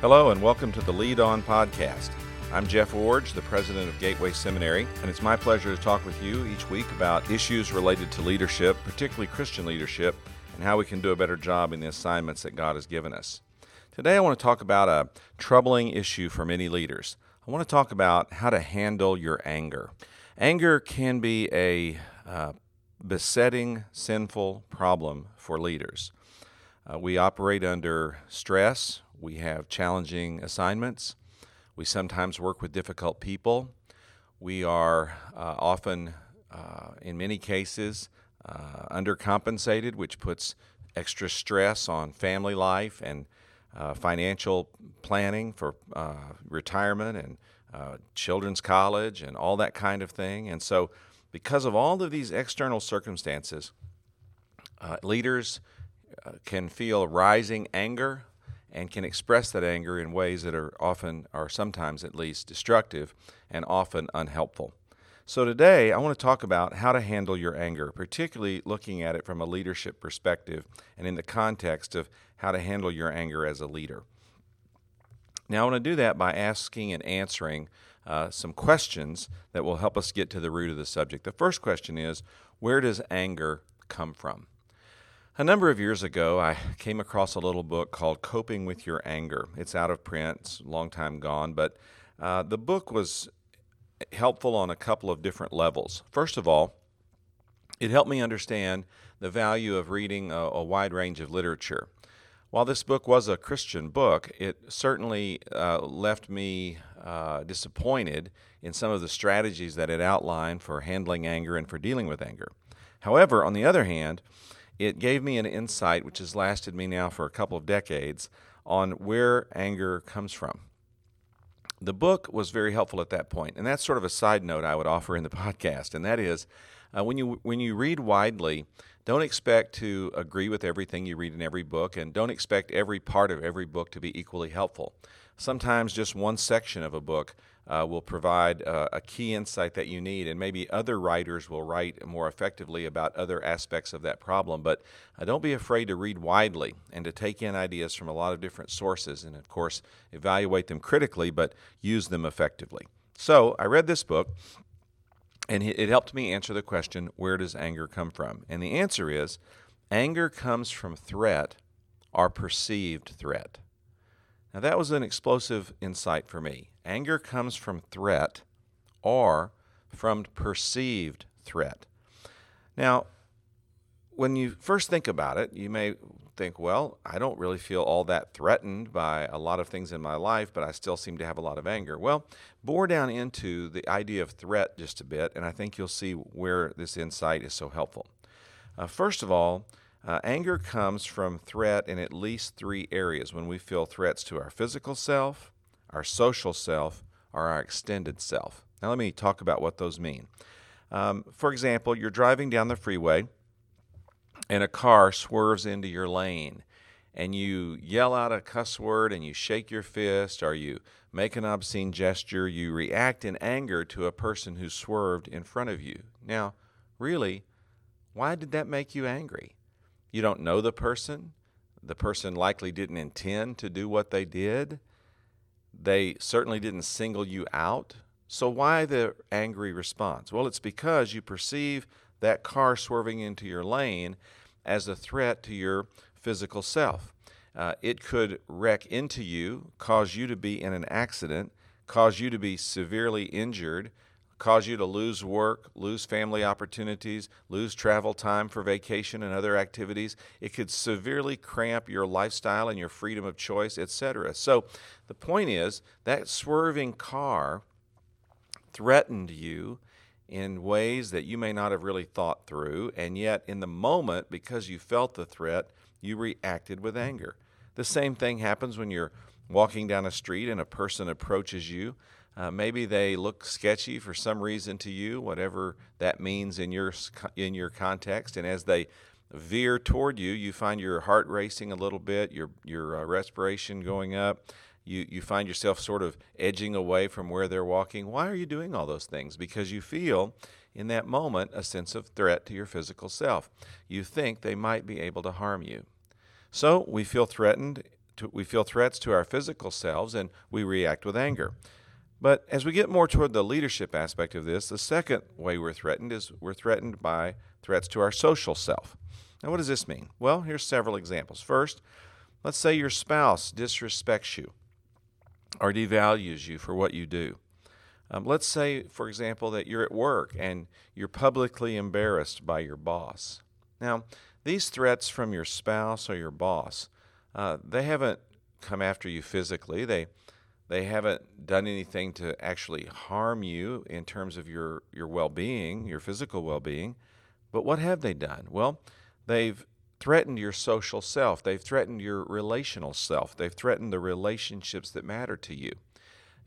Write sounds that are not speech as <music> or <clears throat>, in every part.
Hello, and welcome to the Lead On Podcast. I'm Jeff Iorg, the president of Gateway Seminary, and it's my pleasure to talk with you each week about issues related to leadership, particularly Christian leadership, and how we can do a better job in the assignments that God has given us. Today, I want to talk about a troubling issue for many leaders. I want to talk about how to handle your anger. Anger can be a uh, besetting, sinful problem for leaders. Uh, we operate under stress, we have challenging assignments, we sometimes work with difficult people, we are uh, often, uh, in many cases, uh, undercompensated, which puts extra stress on family life and uh, financial planning for uh, retirement and children's college and all that kind of thing. And so, because of all of these external circumstances, uh, leaders uh, can feel rising anger and can express that anger in ways that are often, or sometimes at least, destructive and often unhelpful. So, today I want to talk about how to handle your anger, particularly looking at it from a leadership perspective and in the context of how to handle your anger as a leader. Now, I want to do that by asking and answering uh, some questions that will help us get to the root of the subject. The first question is Where does anger come from? A number of years ago, I came across a little book called Coping with Your Anger. It's out of print, it's a long time gone, but uh, the book was helpful on a couple of different levels. First of all, it helped me understand the value of reading a, a wide range of literature. While this book was a Christian book, it certainly uh, left me uh, disappointed in some of the strategies that it outlined for handling anger and for dealing with anger. However, on the other hand, it gave me an insight which has lasted me now for a couple of decades on where anger comes from. The book was very helpful at that point, and that's sort of a side note I would offer in the <laughs> podcast, and that is uh, when you when you read widely, don't expect to agree with everything you read in every book, and don't expect every part of every book to be equally helpful. Sometimes just one section of a book uh, will provide uh, a key insight that you need, and maybe other writers will write more effectively about other aspects of that problem. But uh, don't be afraid to read widely and to take in ideas from a lot of different sources, and of course, evaluate them critically, but use them effectively. So I read this book, and it helped me answer the question where does anger come from? And the answer is anger comes from threat or perceived threat. Now, that was an explosive insight for me. Anger comes from threat or from perceived threat. Now, when you first think about it, you may think, well, I don't really feel all that threatened by a lot of things in my life, but I still seem to have a lot of anger. Well, bore down into the idea of threat just a bit, and I think you'll see where this insight is so helpful. Uh, first of all, uh, anger comes from threat in at least three areas when we feel threats to our physical self, our social self, or our extended self. Now, let me talk about what those mean. Um, for example, you're driving down the freeway and a car swerves into your lane and you yell out a cuss word and you shake your fist or you make an obscene gesture, you react in anger to a person who swerved in front of you. Now, really, why did that make you angry? You don't know the person. The person likely didn't intend to do what they did. They certainly didn't single you out. So, why the angry response? Well, it's because you perceive that car swerving into your lane as a threat to your physical self. Uh, it could wreck into you, cause you to be in an accident, cause you to be severely injured, cause you to lose work, lose family opportunities, lose travel time for vacation and other activities. It could severely cramp your lifestyle and your freedom of choice, etc. So the point is that swerving car threatened you in ways that you may not have really thought through, and yet in the moment, because you felt the threat, you reacted with anger. The same thing happens when you're walking down a street and a person approaches you. Uh, maybe they look sketchy for some reason to you, whatever that means in your in your context. And as they veer toward you, you find your heart racing a little bit, your your uh, respiration going up. You you find yourself sort of edging away from where they're walking. Why are you doing all those things? Because you feel in that moment a sense of threat to your physical self. You think they might be able to harm you. So we feel threatened to, we feel threats to our physical selves and we react with anger. But as we get more toward the leadership aspect of this, the second way we're threatened is we're threatened by threats to our social self. Now, what does this mean? Well, here's several examples. First, let's say your spouse disrespects you or devalues you for what you do. Um, let's say, for example, that you're at work and you're publicly embarrassed by your boss. Now, these threats from your spouse or your boss, uh, they haven't come after you physically. They they haven't done anything to actually harm you in terms of your, your well being, your physical well being. But what have they done? Well, they've threatened your social self, they've threatened your relational self, they've threatened the relationships that matter to you.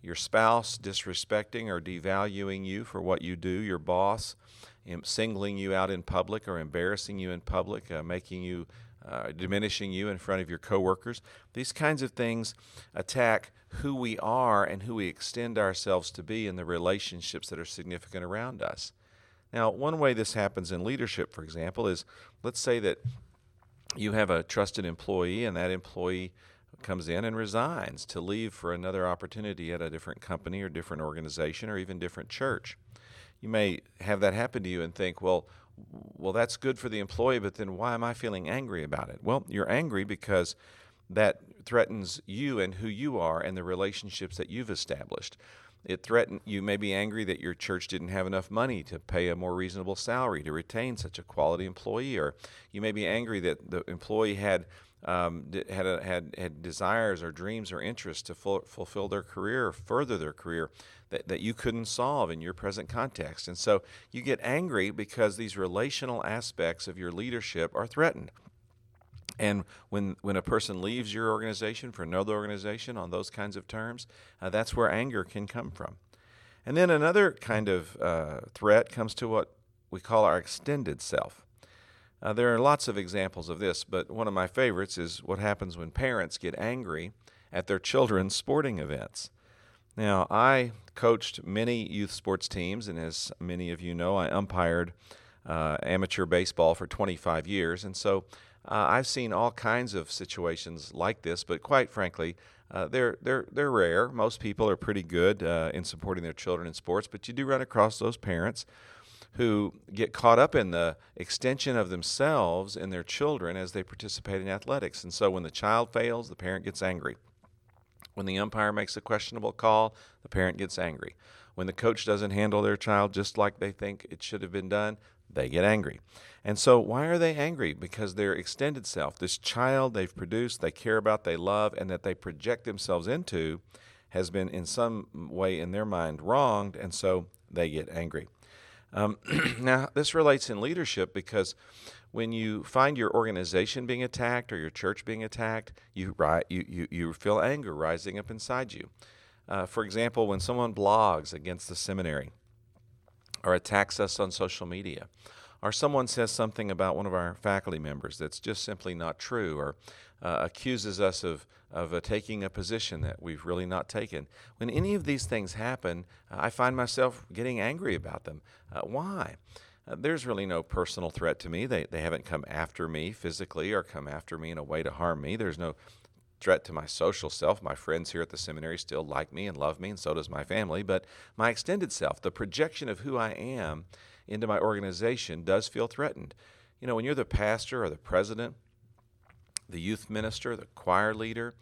Your spouse disrespecting or devaluing you for what you do, your boss singling you out in public or embarrassing you in public, uh, making you uh, diminishing you in front of your coworkers. These kinds of things attack who we are and who we extend ourselves to be in the relationships that are significant around us. Now, one way this happens in leadership, for example, is let's say that you have a trusted employee and that employee comes in and resigns to leave for another opportunity at a different company or different organization or even different church. You may have that happen to you and think, well, well, that's good for the employee, but then why am I feeling angry about it? Well, you're angry because that threatens you and who you are and the relationships that you've established. It threatened you may be angry that your church didn't have enough money to pay a more reasonable salary to retain such a quality employee, or you may be angry that the employee had um, had a, had had desires or dreams or interests to ful- fulfill their career, or further their career that, that you couldn't solve in your present context, and so you get angry because these relational aspects of your leadership are threatened. And when, when a person leaves your organization for another organization on those kinds of terms, uh, that's where anger can come from. And then another kind of uh, threat comes to what we call our extended self. Uh, there are lots of examples of this, but one of my favorites is what happens when parents get angry at their children's sporting events. Now, I coached many youth sports teams, and as many of you know, I umpired uh, amateur baseball for 25 years, and so uh, I've seen all kinds of situations like this, but quite frankly, uh, they're they're they're rare. Most people are pretty good uh, in supporting their children in sports, but you do run across those parents who get caught up in the extension of themselves and their children as they participate in athletics. And so when the child fails, the parent gets angry. When the umpire makes a questionable call, the parent gets angry. When the coach doesn't handle their child just like they think it should have been done, they get angry. And so, why are they angry? Because their extended self, this child they've produced, they care about, they love, and that they project themselves into, has been in some way in their mind wronged, and so they get angry. Um, <clears throat> now, this relates in leadership because when you find your organization being attacked or your church being attacked, you, you, you, you feel anger rising up inside you. Uh, for example, when someone blogs against the seminary, or attacks us on social media, or someone says something about one of our faculty members that's just simply not true, or uh, accuses us of, of uh, taking a position that we've really not taken. When any of these things happen, I find myself getting angry about them. Uh, why? Uh, there's really no personal threat to me. They, they haven't come after me physically or come after me in a way to harm me. There's no threat to my social self. My friends here at the seminary still like me and love me, and so does my family. But my extended self, the projection of who I am into my organization, does feel threatened. You know, when you're the pastor or the president, the youth minister, the choir leader,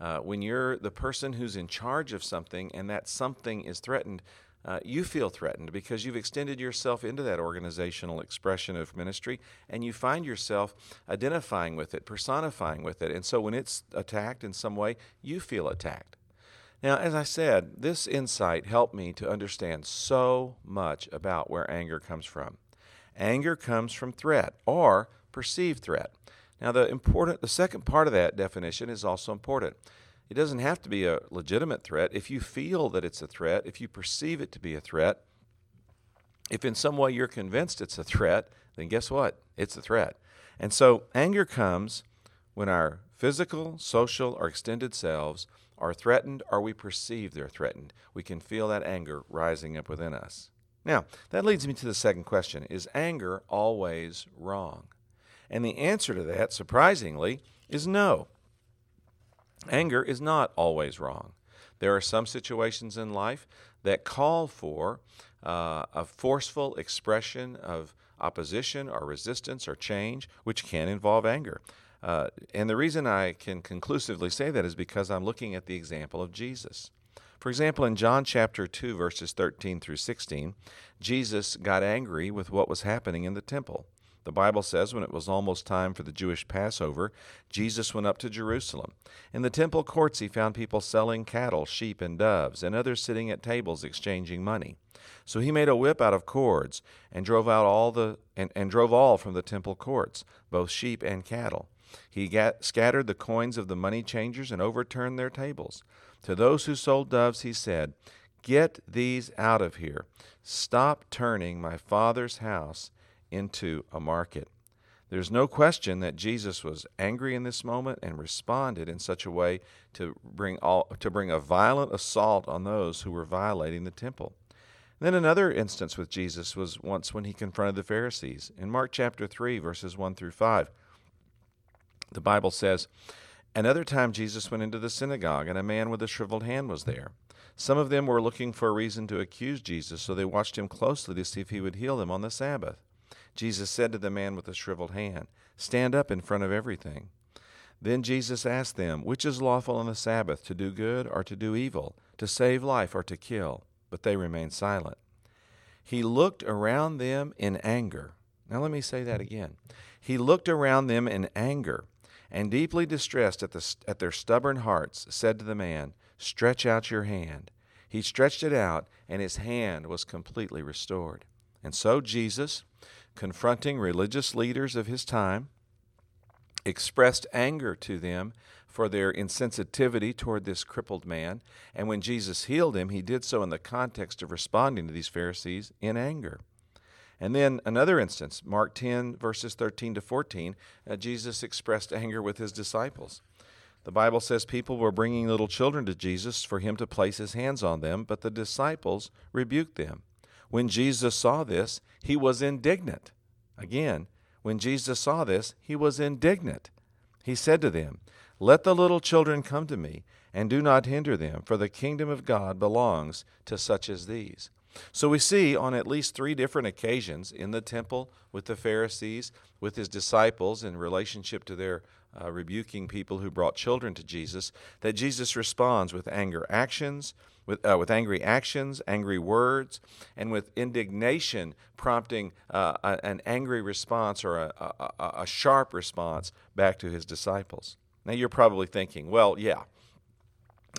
uh, when you're the person who's in charge of something and that something is threatened, uh, you feel threatened because you've extended yourself into that organizational expression of ministry and you find yourself identifying with it, personifying with it. And so when it's attacked in some way, you feel attacked. Now, as I said, this insight helped me to understand so much about where anger comes from. Anger comes from threat or perceived threat. Now, the important, the second part of that definition is also important. It doesn't have to be a legitimate threat. If you feel that it's a threat, if you perceive it to be a threat, if in some way you're convinced it's a threat, then guess what? It's a threat. And so anger comes when our physical, social, or extended selves are threatened or we perceive they're threatened. We can feel that anger rising up within us. Now, that leads me to the second question Is anger always wrong? And the answer to that, surprisingly, is no. Anger is not always wrong. There are some situations in life that call for uh, a forceful expression of opposition or resistance or change, which can involve anger. Uh, and the reason I can conclusively say that is because I'm looking at the example of Jesus. For example, in John chapter 2, verses 13 through 16, Jesus got angry with what was happening in the temple. The Bible says when it was almost time for the Jewish Passover, Jesus went up to Jerusalem. In the temple courts, he found people selling cattle, sheep, and doves, and others sitting at tables exchanging money. So he made a whip out of cords and drove out all the and, and drove all from the temple courts, both sheep and cattle. He scattered the coins of the money changers and overturned their tables. To those who sold doves, he said, Get these out of here. Stop turning my father's house into a market. There's no question that Jesus was angry in this moment and responded in such a way to bring all, to bring a violent assault on those who were violating the temple. then another instance with Jesus was once when he confronted the Pharisees. In Mark chapter 3 verses 1 through 5, the Bible says, Another time Jesus went into the synagogue, and a man with a shriveled hand was there. Some of them were looking for a reason to accuse Jesus, so they watched him closely to see if he would heal them on the Sabbath. Jesus said to the man with the shriveled hand, Stand up in front of everything. Then Jesus asked them, Which is lawful on the Sabbath, to do good or to do evil, to save life or to kill? But they remained silent. He looked around them in anger. Now let me say that again. He looked around them in anger, and deeply distressed at, the, at their stubborn hearts, said to the man, Stretch out your hand. He stretched it out, and his hand was completely restored. And so Jesus, confronting religious leaders of his time, expressed anger to them for their insensitivity toward this crippled man. And when Jesus healed him, he did so in the context of responding to these Pharisees in anger. And then another instance, Mark 10, verses 13 to 14, uh, Jesus expressed anger with his disciples. The Bible says people were bringing little children to Jesus for him to place his hands on them, but the disciples rebuked them. When Jesus saw this, he was indignant. Again, when Jesus saw this, he was indignant. He said to them, Let the little children come to me, and do not hinder them, for the kingdom of God belongs to such as these. So we see on at least three different occasions in the temple with the Pharisees, with his disciples in relationship to their uh, rebuking people who brought children to Jesus, that Jesus responds with anger actions, with, uh, with angry actions, angry words, and with indignation prompting uh, a, an angry response or a, a, a sharp response back to his disciples. Now you're probably thinking, well, yeah,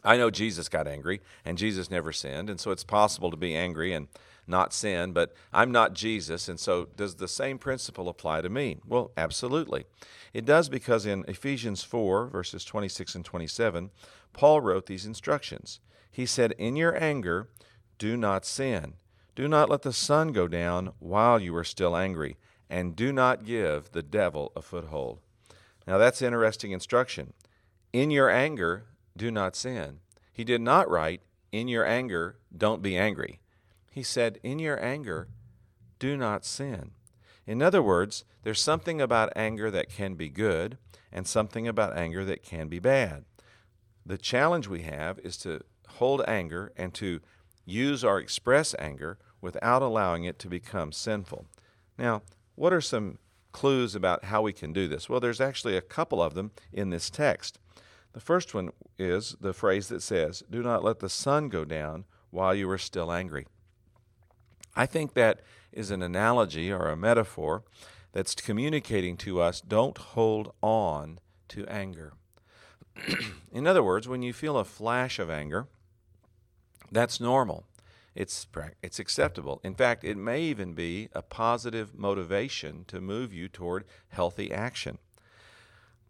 I know Jesus got angry, and Jesus never sinned, and so it's possible to be angry and not sin, but I'm not Jesus, and so does the same principle apply to me? Well, absolutely. It does because in Ephesians 4, verses 26 and 27, Paul wrote these instructions. He said, In your anger, do not sin. Do not let the sun go down while you are still angry, and do not give the devil a foothold. Now, that's interesting instruction. In your anger, do not sin. He did not write, In your anger, don't be angry. He said, In your anger, do not sin. In other words, there's something about anger that can be good and something about anger that can be bad. The challenge we have is to hold anger and to use or express anger without allowing it to become sinful. Now, what are some clues about how we can do this? Well, there's actually a couple of them in this text. The first one is the phrase that says, Do not let the sun go down while you are still angry. I think that is an analogy or a metaphor that's communicating to us don't hold on to anger. <clears throat> in other words, when you feel a flash of anger, that's normal. It's, it's acceptable. In fact, it may even be a positive motivation to move you toward healthy action.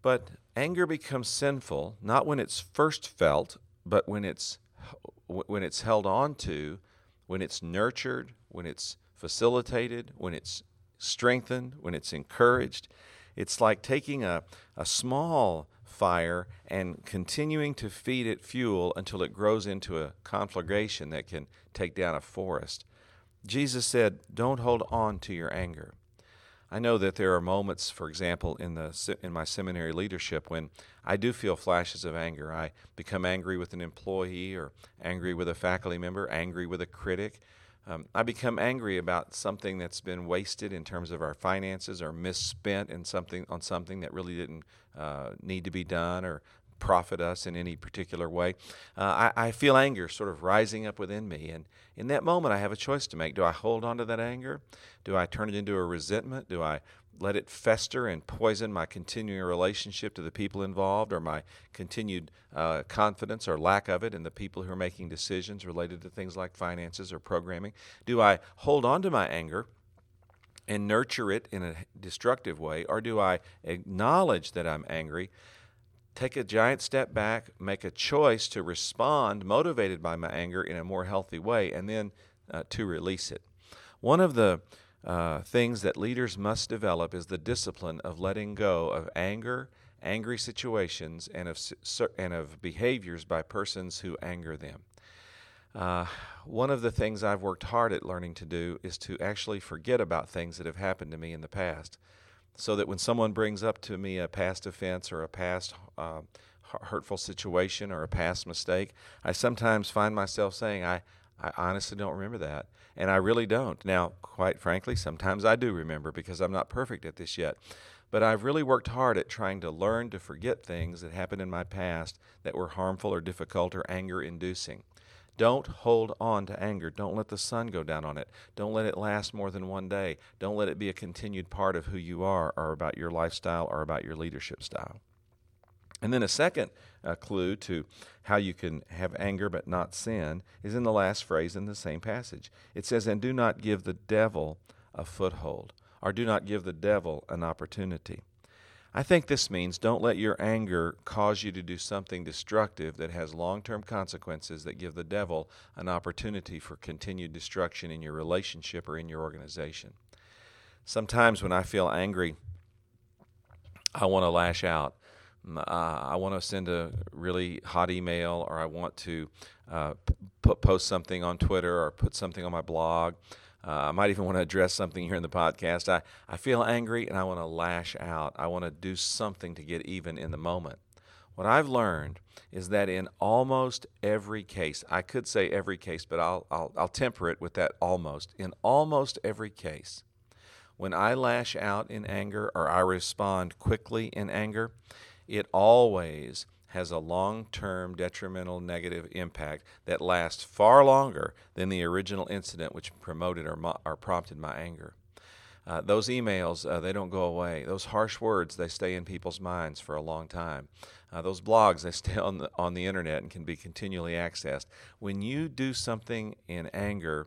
But anger becomes sinful not when it's first felt, but when it's when it's held on to, when it's nurtured, when it's facilitated, when it's strengthened, when it's encouraged. It's like taking a, a small fire and continuing to feed it fuel until it grows into a conflagration that can take down a forest. Jesus said, Don't hold on to your anger. I know that there are moments, for example, in the in my seminary leadership when I do feel flashes of anger. I become angry with an employee or angry with a faculty member, angry with a critic. Um, I become angry about something that's been wasted in terms of our finances or misspent in something on something that really didn't uh, need to be done or profit us in any particular way. Uh, I, I, feel anger sort of rising up within me. And in that moment, I have a choice to make. Do I hold on to that anger? Do I turn it into a resentment? Do I let it fester and poison my continuing relationship to the people involved or my continued uh, confidence or lack of it in the people who are making decisions related to things like finances or programming? Do I hold on to my anger? And nurture it in a destructive way, or do I acknowledge that I'm angry take a giant step back, make a choice to respond, motivated by my anger in a more healthy way, and then uh, to release it. One of the uh, things that leaders must develop is the discipline of letting go of anger, angry situations, and of, and of behaviors by persons who anger them. Uh, one of the things I've worked hard at learning to do is to actually forget about things that have happened to me in the past so that when someone brings up to me a past offense or a past uh, hurtful situation or a past mistake, I sometimes find myself saying, I, I honestly don't remember that. And I really don't. Now, quite frankly, sometimes I do remember because I'm not perfect at this yet. But I've really worked hard at trying to learn to forget things that happened in my past that were harmful or difficult or anger inducing. Don't hold on to anger. Don't let the sun go down on it. Don't let it last more than one day. Don't let it be a continued part of who you are or about your lifestyle or about your leadership style. And then a second uh, clue to how you can have anger but not sin is in the last phrase in the same passage. It says, And do not give the devil a foothold, or do not give the devil an opportunity. I think this means don't let your anger cause you to do something destructive that has long term consequences that give the devil an opportunity for continued destruction in your relationship or in your organization. Sometimes when I feel angry, I want to lash out. Uh, I want to send a really hot email, or I want to uh, post something on Twitter or put something on my blog. Uh, I might even want to address something here in the podcast. I, I feel angry and I want to lash out. I want to do something to get even in the moment. What I've learned is that in almost every case, I could say every case, but I'll, I'll, I'll temper it with that almost. In almost every case, when I lash out in anger or I respond quickly in anger, it always has a long term detrimental negative impact that lasts far longer than the original incident which promoted or, mo- or prompted my anger. Uh, those emails, uh, they don't go away. Those harsh words, they stay in people's minds for a long time. Uh, those blogs, they <laughs> stay on the, on the internet and can be continually accessed. When you do something in anger,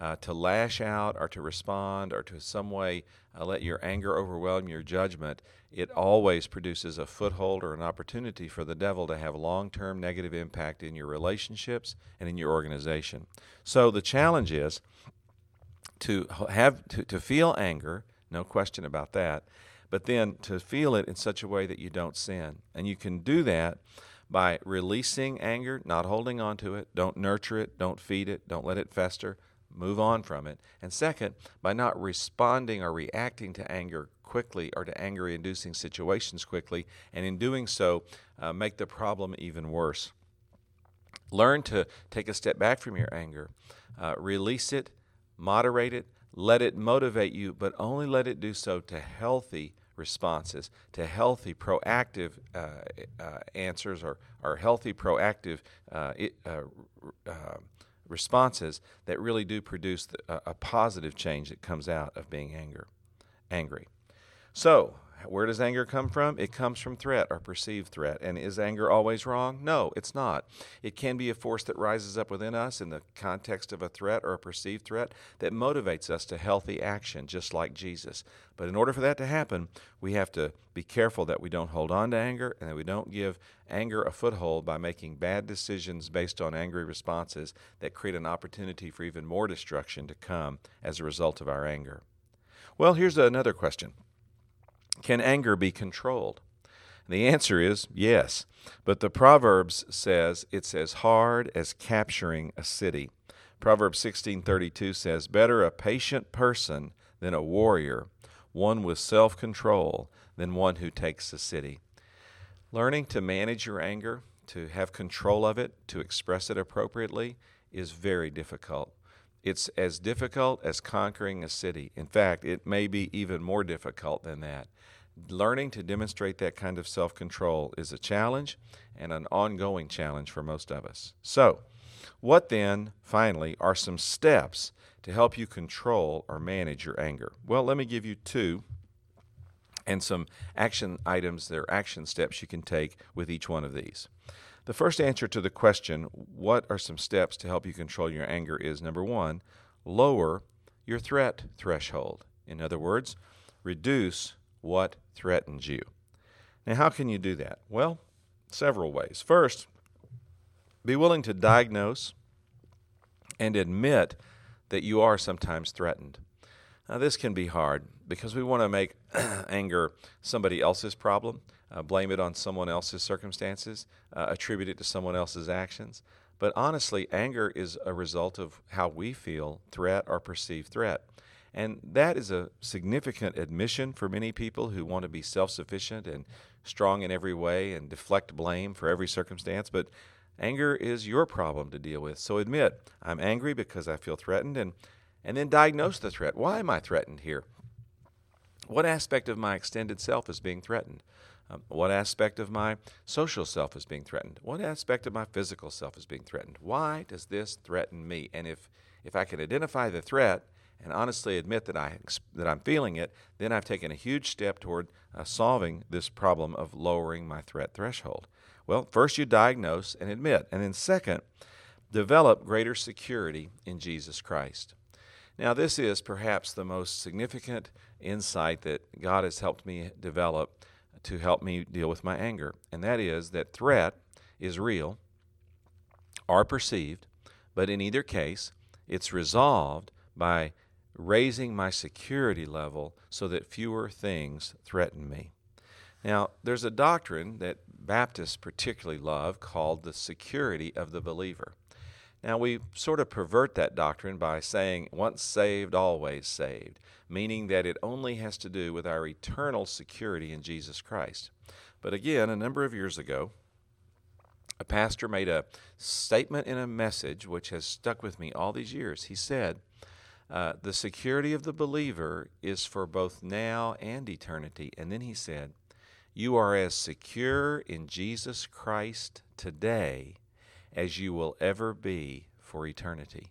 uh, to lash out or to respond or to some way uh, let your anger overwhelm your judgment, it always produces a foothold or an opportunity for the devil to have long term negative impact in your relationships and in your organization. So the challenge is to have to, to feel anger, no question about that, but then to feel it in such a way that you don't sin. And you can do that by releasing anger, not holding on to it, don't nurture it, don't feed it, don't let it fester move on from it. And second, by not responding or reacting to anger quickly or to anger inducing situations quickly, and in doing so, uh, make the problem even worse. Learn to take a step back from your anger, uh, release it, moderate it, let it motivate you, but only let it do so to healthy responses, to healthy, proactive uh, uh answers or, or healthy, proactive uh, uh, responses that really do produce a, a positive change that comes out of being anger, angry. So, where does anger come from? It comes from threat or perceived threat. And is anger always wrong? No, it's not. It can be a force that rises up within us in the context of a threat or a perceived threat that motivates us to healthy action, just like Jesus. But in order for that to happen, we have to be careful that we don't hold on to anger and that we don't give anger a foothold by making bad decisions based on angry responses that create an opportunity for even more destruction to come as a result of our anger. Well, here's another question. Can anger be controlled? The answer is yes. But the Proverbs says it's as hard as capturing a city. Proverbs 16:32 says, "Better a patient person than a warrior. one with self control than one who takes the city. Learning to manage your anger, to have control of it, to express it appropriately, is very difficult. It's as difficult as conquering a city. In fact, it may be even more difficult than that. Learning to demonstrate that kind of self control is a challenge and an ongoing challenge for most of us. So, what then, finally, are some steps to help you control or manage your anger? Well, let me give you two and some action items, there are action steps you can take with each one of these. The first answer to the question, what are some steps to help you control your anger, is number one, lower your threat threshold. In other words, reduce what threatens you. Now, how can you do that? Well, several ways. First, be willing to diagnose and admit that you are sometimes threatened. Now, this can be hard because we want to make <clears throat> anger somebody else's problem, uh, blame it on someone else's circumstances, uh, attribute it to someone else's actions. But honestly, anger is a result of how we feel threat or perceived threat. And that is a significant admission for many people who want to be self sufficient and strong in every way and deflect blame for every circumstance. But anger is your problem to deal with. So admit, I'm angry because I feel threatened, and, and then diagnose the threat. Why am I threatened here? What aspect of my extended self is being threatened? Um, what aspect of my social self is being threatened? What aspect of my physical self is being threatened? Why does this threaten me? And if, if I can identify the threat and honestly admit that, I, that I'm feeling it, then I've taken a huge step toward uh, solving this problem of lowering my threat threshold. Well, first you diagnose and admit. And then, second, develop greater security in Jesus Christ. Now, this is perhaps the most significant insight that God has helped me develop to help me deal with my anger, and that is that threat is real or perceived, but in either case, it's resolved by raising my security level so that fewer things threaten me. Now, there's a doctrine that Baptists particularly love called the security of the believer. Now, we sort of pervert that doctrine by saying, once saved, always saved, meaning that it only has to do with our eternal security in Jesus Christ. But again, a number of years ago, a pastor made a statement in a message which has stuck with me all these years. He said, uh, The security of the believer is for both now and eternity. And then he said, You are as secure in Jesus Christ today as you will ever be for eternity.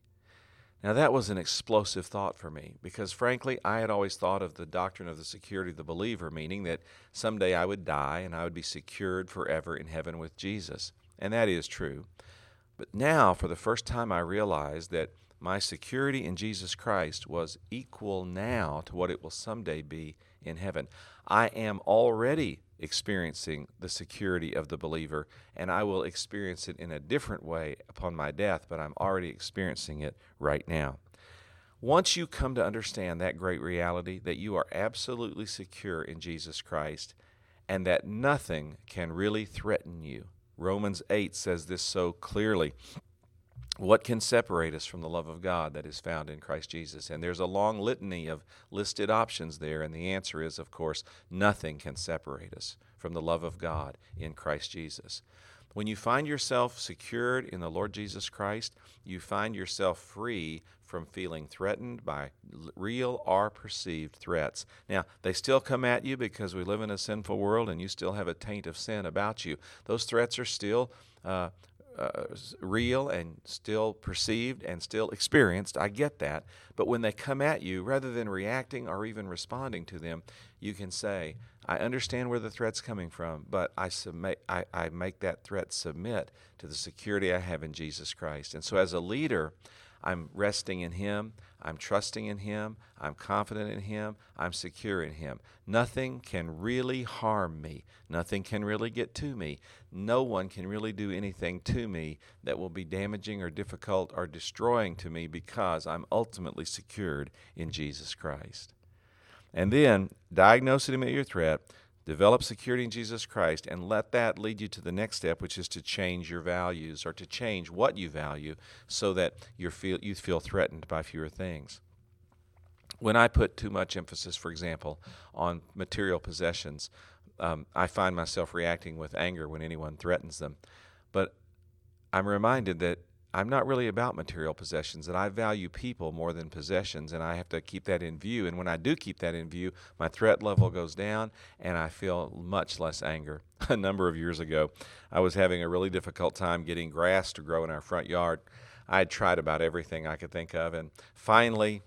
Now, that was an explosive thought for me because, frankly, I had always thought of the doctrine of the security of the believer, meaning that someday I would die and I would be secured forever in heaven with Jesus. And that is true. But now, for the first time, I realized that my security in Jesus Christ was equal now to what it will someday be in heaven. I am already experiencing the security of the believer, and I will experience it in a different way upon my death, but I'm already experiencing it right now. Once you come to understand that great reality, that you are absolutely secure in Jesus Christ, and that nothing can really threaten you. Romans 8 says this so clearly. What can separate us from the love of God that is found in Christ Jesus? And there's a long litany of listed options there, and the answer is, of course, nothing can separate us from the love of God in Christ Jesus. When you find yourself secured in the Lord Jesus Christ, you find yourself free from feeling threatened by real or perceived threats. Now, they still come at you because we live in a sinful world and you still have a taint of sin about you. Those threats are still uh, uh, real and still perceived and still experienced. I get that. But when they come at you, rather than reacting or even responding to them, you can say, I understand where the threat's coming from, but I, submit, I, I make that threat submit to the security I have in Jesus Christ. And so as a leader, I'm resting in Him. I'm trusting in Him. I'm confident in Him. I'm secure in Him. Nothing can really harm me. Nothing can really get to me. No one can really do anything to me that will be damaging or difficult or destroying to me because I'm ultimately secured in Jesus Christ. And then diagnose at your threat Develop security in Jesus Christ and let that lead you to the next step, which is to change your values or to change what you value so that you feel, you feel threatened by fewer things. when I put too much emphasis, for example, on material possessions, um, I find myself reacting with anger when anyone threatens them. But I'm reminded that I'm not really about material possessions, and I value people more than possessions, and I have to keep that in view. And when I do keep that in view, my threat level goes down and I feel much less anger. <laughs> a number of years ago, I was having a really difficult time getting grass to grow in our front yard. I had tried about everything I could think of, and finally,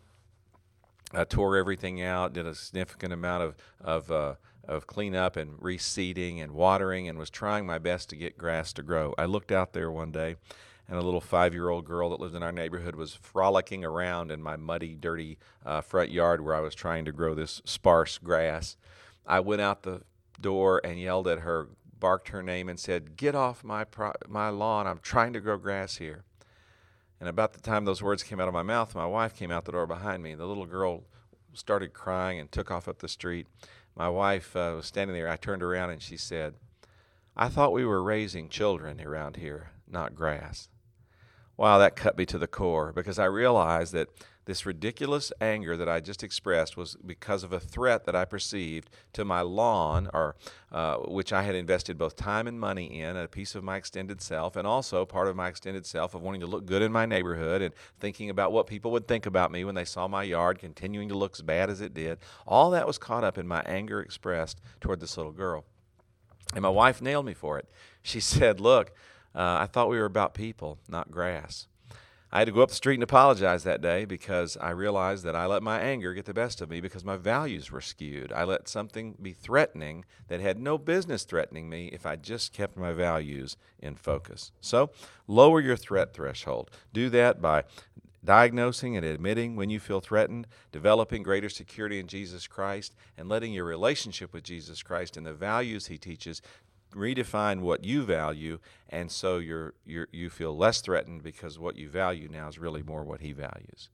I tore everything out, did a significant amount of, of uh, of cleanup and reseeding and watering and was trying my best to get grass to grow. I looked out there one day and a little five year old girl that lived in our neighborhood was frolicking around in my muddy, dirty uh, front yard where I was trying to grow this sparse grass. I went out the door and yelled at her, barked her name, and said, Get off my, pro- my lawn. I'm trying to grow grass here. And about the time those words came out of my mouth, my wife came out the door behind me. The little girl started crying and took off up the street. My wife uh, was standing there. I turned around and she said, I thought we were raising children around here, not grass. Wow, that cut me to the core because I realized that this ridiculous anger that I just expressed was because of a threat that I perceived to my lawn, or uh, which I had invested both time and money in, a piece of my extended self, and also part of my extended self of wanting to look good in my neighborhood and thinking about what people would think about me when they saw my yard continuing to look as bad as it did. All that was caught up in my anger expressed toward this little girl. And my wife nailed me for it. She <laughs> said, Look, uh, I thought we were about people, not grass. I had to go up the street and apologize that day because I realized that I let my anger get the best of me because my values were skewed. I let something be threatening that had no business threatening me if I just kept my values in focus. So, lower your threat threshold. Do that by diagnosing and admitting when you feel threatened, developing greater security in Jesus Christ, and letting your relationship with Jesus Christ and the values he teaches redefine what you value, and so you're, you're, you feel less threatened because what you value now is really more what he values.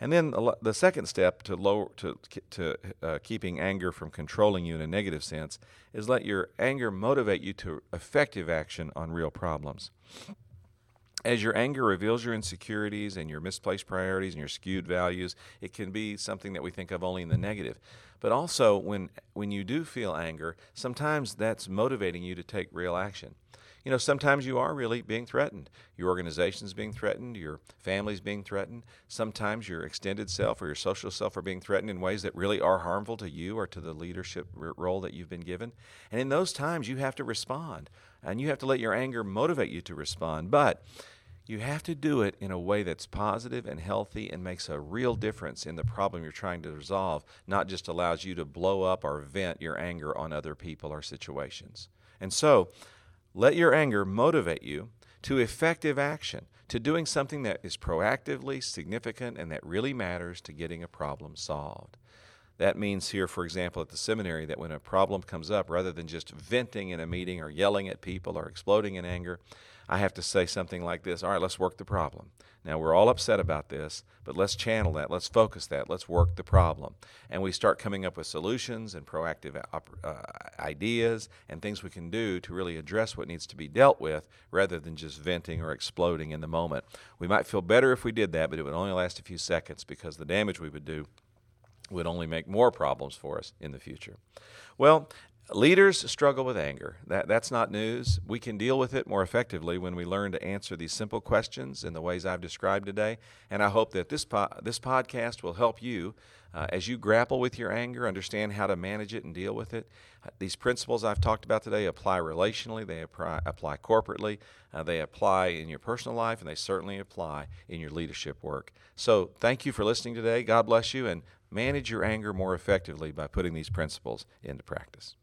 And then the second step to lower to to uh, keeping anger from controlling you in a negative sense is let your anger motivate you to effective action on real problems. As your anger reveals your insecurities and your misplaced priorities and your skewed values, it can be something that we think of only in the negative. But also, when, when you do feel anger, sometimes that's motivating you to take real action. You know, sometimes you are really being threatened. Your organization's being threatened, your family's being threatened. Sometimes your extended self or your social self are being threatened in ways that really are harmful to you or to the leadership role that you've been given. And in those times, you have to respond. And you have to let your anger motivate you to respond. But you have to do it in a way that's positive and healthy and makes a real difference in the problem you're trying to resolve, not just allows you to blow up or vent your anger on other people or situations. And so, let your anger motivate you to effective action, to doing something that is proactively significant and that really matters to getting a problem solved. That means here, for example, at the seminary, that when a problem comes up, rather than just venting in a meeting or yelling at people or exploding in anger, I have to say something like this All right, let's work the problem. Now, we're all upset about this, but let's channel that, let's focus that, let's work the problem. And we start coming up with solutions and proactive uh, ideas and things we can do to really address what needs to be dealt with rather than just venting or exploding in the moment. We might feel better if we did that, but it would only last a few seconds because the damage we would do would only make more problems for us in the future. Well, Leaders struggle with anger. That, that's not news. We can deal with it more effectively when we learn to answer these simple questions in the ways I've described today. And I hope that this, po- this podcast will help you uh, as you grapple with your anger, understand how to manage it and deal with it. These principles I've talked about today apply relationally, they apply, apply corporately, uh, they apply in your personal life, and they certainly apply in your leadership work. So thank you for listening today. God bless you, and manage your anger more effectively by putting these principles into practice.